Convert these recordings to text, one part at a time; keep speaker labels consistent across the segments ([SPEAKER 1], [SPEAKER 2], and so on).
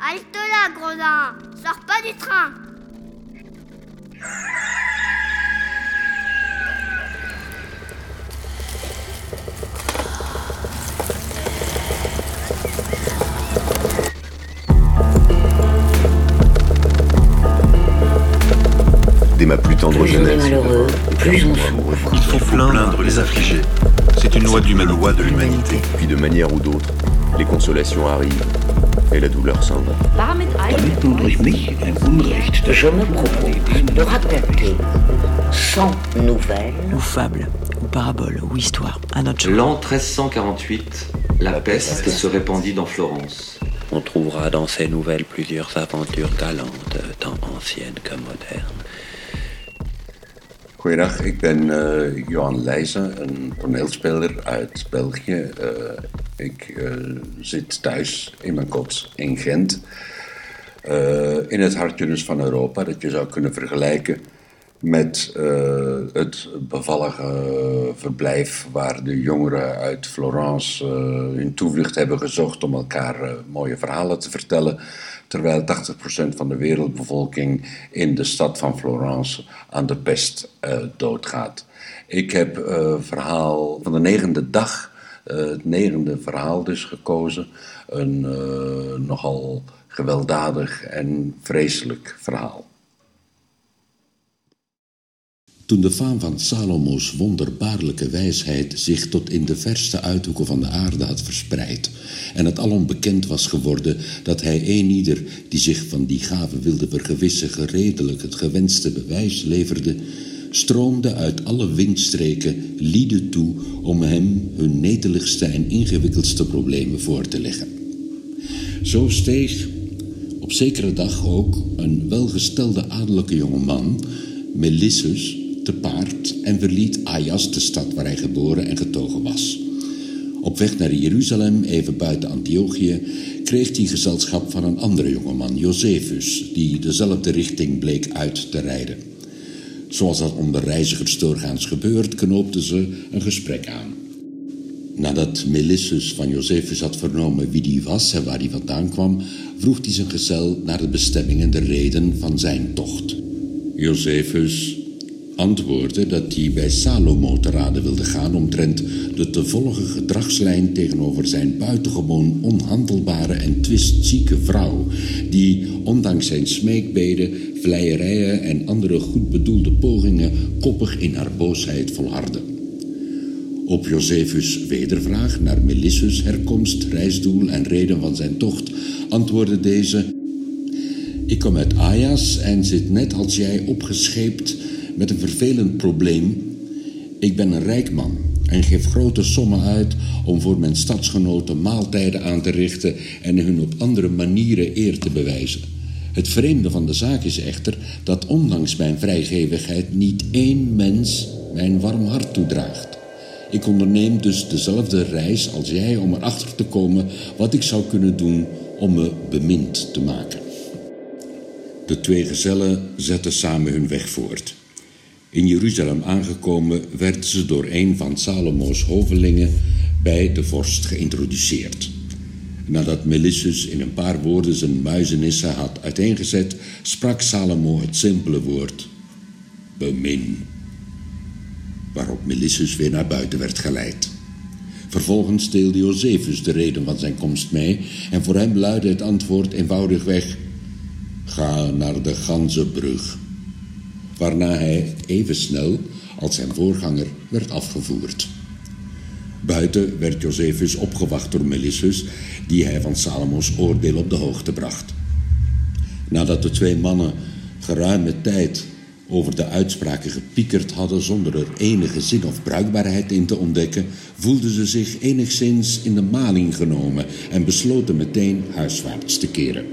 [SPEAKER 1] Halte là, gredin Sors pas du train
[SPEAKER 2] Dès ma plus tendre
[SPEAKER 3] Plus on est
[SPEAKER 2] jeunesse,
[SPEAKER 3] malheureux, plus on souffre.
[SPEAKER 4] Il faut plaindre les affligés. C'est une loi loi de l'humanité.
[SPEAKER 2] puis de manière ou d'autre, les consolations arrivent et la douleur s'en va.
[SPEAKER 3] Damit
[SPEAKER 5] Damit nun durch mich ein Unrecht
[SPEAKER 3] Je me propose de raconter 100 nouvelles
[SPEAKER 6] ou fable, ou parabole, ou histoire, à notre.
[SPEAKER 7] L'an 1348, la peste se répandit dans Florence.
[SPEAKER 8] On trouvera dans ces nouvelles plusieurs aventures galantes, tant anciennes que modernes.
[SPEAKER 9] Goedendag, ik ben eh, Johan Leijzen, een toneelspeler uit België. Eh, ik eh, zit thuis in mijn kots in Gent. In het hartje dus van Europa, dat je zou kunnen vergelijken met eh, het bevallige verblijf waar de jongeren uit Florence eh, hun toevlucht hebben gezocht om elkaar eh, mooie verhalen te vertellen, terwijl 80% van de wereldbevolking in de stad van Florence aan de pest doodgaat. Ik heb verhaal van de negende dag, het negende verhaal dus gekozen, een nogal gewelddadig en vreselijk verhaal.
[SPEAKER 10] Toen de faam van Salomo's wonderbaarlijke wijsheid zich tot in de verste uithoeken van de aarde had verspreid en het alom bekend was geworden dat hij een ieder die zich van die gave wilde vergewissen geredelijk het gewenste bewijs leverde, stroomde uit alle windstreken lieden toe om hem hun neteligste en ingewikkeldste problemen voor te leggen. Zo steeg op zekere dag ook een welgestelde adellijke jongeman, Melissus, te paard en verliet Ajas, de stad waar hij geboren en getogen was. Op weg naar Jeruzalem, even buiten Antiochië, kreeg hij gezelschap van een andere jongeman, Josephus, die dezelfde richting bleek uit te rijden. Zoals dat onder reizigers doorgaans gebeurt, knoopten ze een gesprek aan. Nadat Melissus van Josephus had vernomen wie die was en waar hij vandaan kwam, vroeg hij zijn gezel naar de bestemming en de reden van zijn tocht. Josephus antwoordde dat hij bij Salomo te raden wilde gaan omtrent de te volgen gedragslijn tegenover zijn buitengewoon onhandelbare en twistzieke vrouw, die ondanks zijn smeekbeden, vleierijen en andere goed bedoelde pogingen koppig in haar boosheid volhardde. Op Josephus' wedervraag naar Melissus' herkomst, reisdoel en reden van zijn tocht antwoordde deze: Ik kom uit Ajas en zit net als jij opgescheept met een vervelend probleem. Ik ben een rijk man en geef grote sommen uit om voor mijn stadsgenoten maaltijden aan te richten en hun op andere manieren eer te bewijzen. Het vreemde van de zaak is echter dat ondanks mijn vrijgevigheid niet één mens mijn warm hart toedraagt. Ik onderneem dus dezelfde reis als jij om erachter te komen wat ik zou kunnen doen om me bemind te maken. De twee gezellen zetten samen hun weg voort. In Jeruzalem aangekomen werden ze door een van Salomo's hovelingen bij de vorst geïntroduceerd. Nadat Melissus in een paar woorden zijn muizenissen had uiteengezet, sprak Salomo het simpele woord: Bemin. Waarop Melissus weer naar buiten werd geleid. Vervolgens deelde Josephus de reden van zijn komst mee en voor hem luidde het antwoord eenvoudigweg: Ga naar de Ganzenbrug. Waarna hij even snel als zijn voorganger werd afgevoerd. Buiten werd Josephus opgewacht door Melissus, die hij van Salomo's oordeel op de hoogte bracht. Nadat de twee mannen geruime tijd over de uitspraken gepiekerd hadden zonder er enige zin of bruikbaarheid in te ontdekken, voelden ze zich enigszins in de maling genomen en besloten meteen huiswaarts te keren.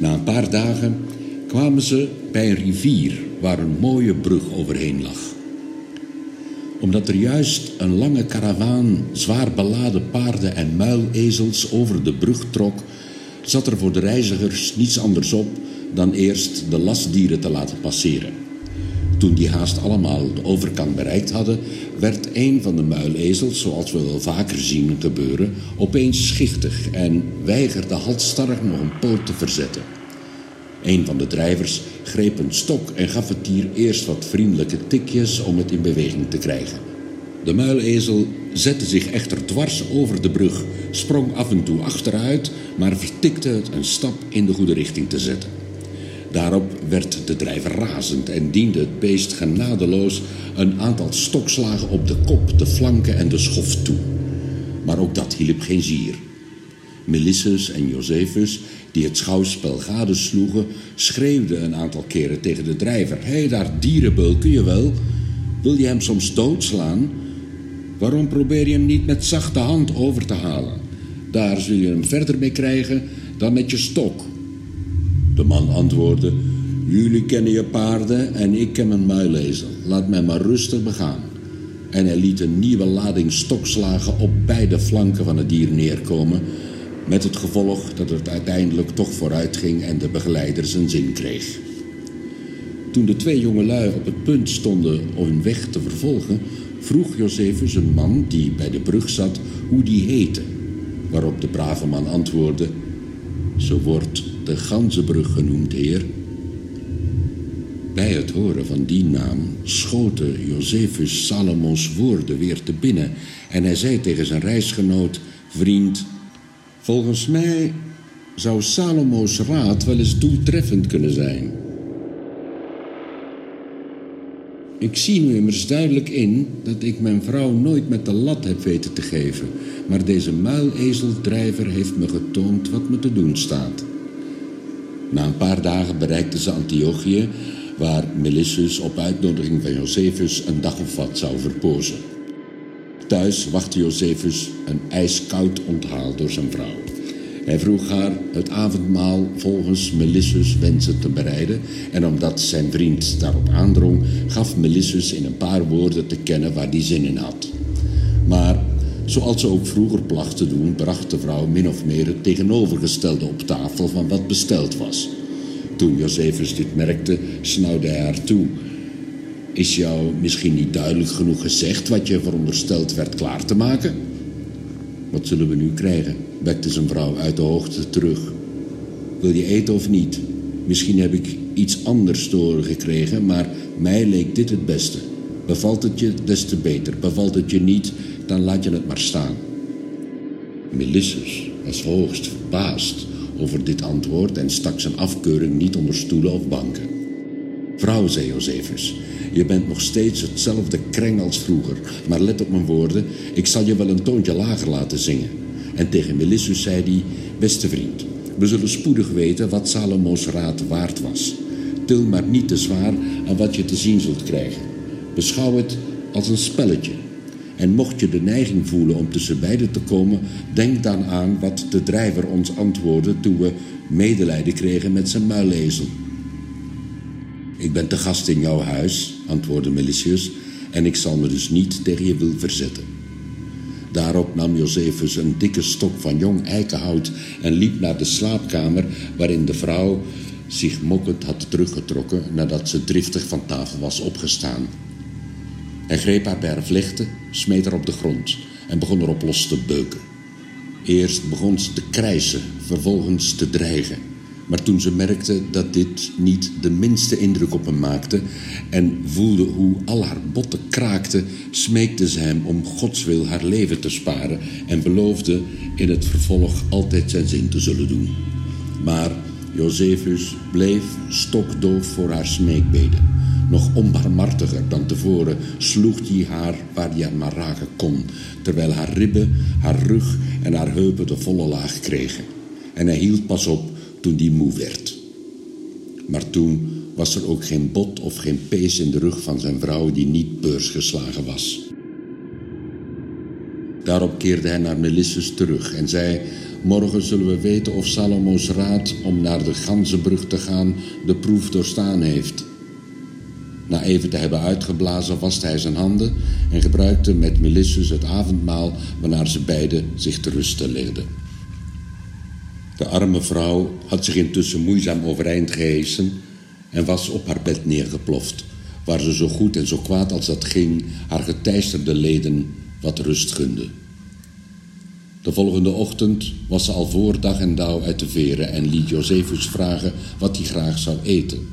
[SPEAKER 10] Na een paar dagen kwamen ze bij een rivier waar een mooie brug overheen lag. Omdat er juist een lange karavaan zwaar beladen paarden en muilezels over de brug trok, zat er voor de reizigers niets anders op dan eerst de lastdieren te laten passeren. Toen die haast allemaal de overkant bereikt hadden, werd een van de muilezels, zoals we wel vaker zien gebeuren, opeens schichtig en weigerde halstarrig nog een poot te verzetten. Een van de drijvers greep een stok en gaf het dier eerst wat vriendelijke tikjes om het in beweging te krijgen. De muilezel zette zich echter dwars over de brug, sprong af en toe achteruit, maar vertikte het een stap in de goede richting te zetten. Daarop werd de drijver razend en diende het beest genadeloos een aantal stokslagen op de kop, de flanken en de schoft toe. Maar ook dat hielp geen zier. Melissus en Josephus, die het schouwspel gadesloegen, schreeuwden een aantal keren tegen de drijver: Hé, hey, daar dierenbeul, kun je wel? Wil je hem soms doodslaan? Waarom probeer je hem niet met zachte hand over te halen? Daar zul je hem verder mee krijgen dan met je stok. De man antwoordde: Jullie kennen je paarden en ik ken mijn muilezel. Laat mij maar rustig begaan. En hij liet een nieuwe lading stokslagen op beide flanken van het dier neerkomen, met het gevolg dat het uiteindelijk toch vooruit ging en de begeleider zijn zin kreeg. Toen de twee jongelui op het punt stonden om hun weg te vervolgen, vroeg Josephus een man die bij de brug zat hoe die heette, waarop de brave man antwoordde: Zo wordt de Ganzenbrug genoemd, heer. Bij het horen van die naam schoten Josephus Salomos woorden weer te binnen en hij zei tegen zijn reisgenoot, vriend, volgens mij zou Salomo's raad wel eens doeltreffend kunnen zijn. Ik zie nu immers duidelijk in dat ik mijn vrouw nooit met de lat heb weten te geven, maar deze muilezeldrijver heeft me getoond wat me te doen staat. Na een paar dagen bereikten ze Antiochië, waar Melissus op uitnodiging van Josephus een dag of wat zou verpozen. Thuis wachtte Josephus een ijskoud onthaal door zijn vrouw. Hij vroeg haar het avondmaal volgens Melissus wensen te bereiden en omdat zijn vriend daarop aandrong, gaf Melissus in een paar woorden te kennen waar die zin in had. Maar zoals ze ook vroeger placht te doen, bracht de vrouw min of meer het tegenovergestelde op tafel van wat besteld was. Toen Josephus dit merkte, snauwde hij haar toe. Is jou misschien niet duidelijk genoeg gezegd wat je verondersteld werd klaar te maken? Wat zullen we nu krijgen? wekte zijn vrouw uit de hoogte terug. Wil je eten of niet? Misschien heb ik iets anders te gekregen, maar mij leek dit het beste. Bevalt het je, des te beter. Bevalt het je niet, dan laat je het maar staan. Melissus was hoogst verbaasd over dit antwoord en stak zijn afkeuring niet onder stoelen of banken. Vrouw, zei Josephus, je bent nog steeds hetzelfde kreng als vroeger, maar let op mijn woorden, ik zal je wel een toontje lager laten zingen. En tegen Melissus zei hij, beste vriend, we zullen spoedig weten wat Salomo's raad waard was. Til maar niet te zwaar aan wat je te zien zult krijgen. Beschouw het als een spelletje. En mocht je de neiging voelen om tussen beiden te komen, denk dan aan wat de drijver ons antwoordde toen we medelijden kregen met zijn muilezel. Ik ben te gast in jouw huis, antwoordde Melicius, en ik zal me dus niet tegen je wil verzetten. Daarop nam Josephus een dikke stok van jong eikenhout en liep naar de slaapkamer waarin de vrouw zich mokkend had teruggetrokken nadat ze driftig van tafel was opgestaan. Hij greep haar bij haar vlechten, smeet haar op de grond en begon erop los te beuken. Eerst begon ze te krijsen, vervolgens te dreigen. Maar toen ze merkte dat dit niet de minste indruk op hem maakte en voelde hoe al haar botten kraakten, smeekte ze hem om Gods wil haar leven te sparen en beloofde in het vervolg altijd zijn zin te zullen doen. Maar Josephus bleef stokdoof voor haar smeekbeden. Nog onbarmhartiger dan tevoren sloeg hij haar waar hij haar maar raken kon, terwijl haar ribben, haar rug en haar heupen de volle laag kregen. En hij hield pas op toen die moe werd. Maar toen was er ook geen bot of geen pees in de rug van zijn vrouw die niet beursgeslagen was. Daarop keerde hij naar Melissus terug en zei: Morgen zullen we weten of Salomo's raad om naar de Ganzenbrug te gaan de proef doorstaan heeft. Na even te hebben uitgeblazen waste hij zijn handen en gebruikte met Melissus het avondmaal waarna ze beiden zich te rusten legden. De arme vrouw had zich intussen moeizaam overeind gehesen en was op haar bed neergeploft, waar ze zo goed en zo kwaad als dat ging haar geteisterde leden wat rust gunde. De volgende ochtend was ze al voor dag en dauw uit de veren en liet Josephus vragen wat hij graag zou eten.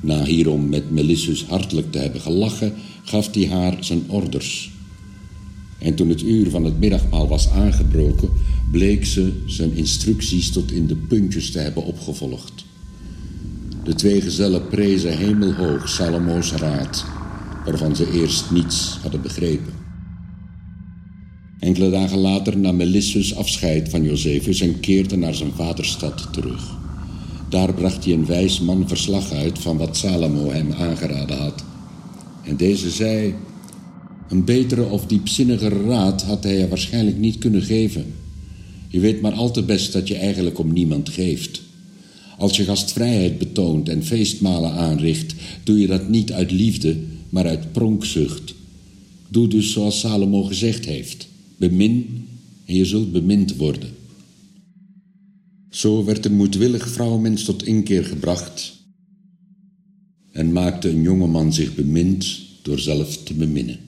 [SPEAKER 10] Na hierom met Melissus hartelijk te hebben gelachen, gaf hij haar zijn orders. En toen het uur van het middagmaal was aangebroken, bleek ze zijn instructies tot in de puntjes te hebben opgevolgd. De twee gezellen prezen hemelhoog Salomo's raad, waarvan ze eerst niets hadden begrepen. Enkele dagen later nam Melissus afscheid van Josephus en keerde naar zijn vaderstad terug. Daar bracht hij een wijs man verslag uit van wat Salomo hem aangeraden had. En deze zei: Een betere of diepzinniger raad had hij je waarschijnlijk niet kunnen geven. Je weet maar al te best dat je eigenlijk om niemand geeft. Als je gastvrijheid betoont en feestmalen aanricht, doe je dat niet uit liefde, maar uit pronkzucht. Doe dus zoals Salomo gezegd heeft: bemin en je zult bemind worden. Zo werd een moedwillig vrouwmens tot inkeer gebracht en maakte een jonge man zich bemind door zelf te beminnen.